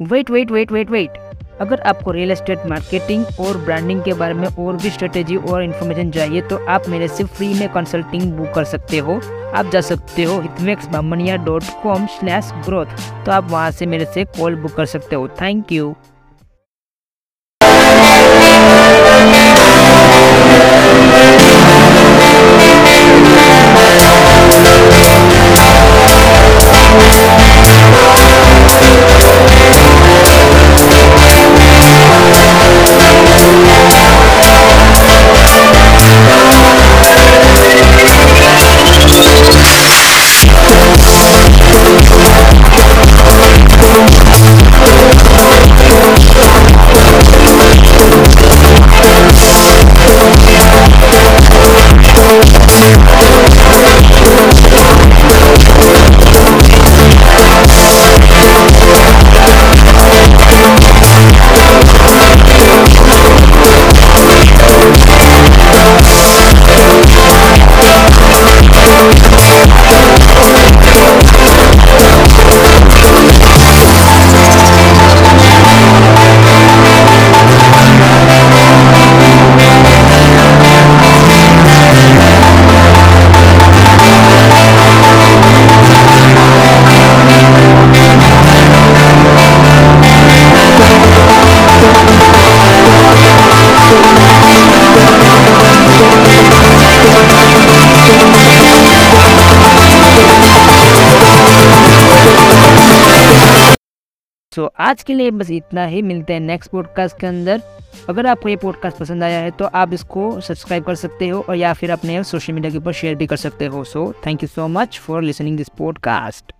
wait wait wait wait wait अगर आपको real estate marketing और ब्रांडिंग के बारे में और भी स्ट्रेटेजी और इन्फॉर्मेशन चाहिए तो आप मेरे से फ्री में कंसल्टिंग बुक कर सकते हो। आप जा सकते हो Hitmax dot com slash growth तो आप वहाँ से मेरे से कॉल बुक कर सकते हो। थैंक यू सो so, आज के लिए बस इतना ही। मिलते हैं नेक्स्ट पॉडकास्ट के अंदर। अगर आपको ये पॉडकास्ट पसंद आया है तो आप इसको सब्सक्राइब कर सकते हो और या फिर अपने सोशल मीडिया के ऊपर शेयर भी कर सकते हो। So thank you so much for listening this podcast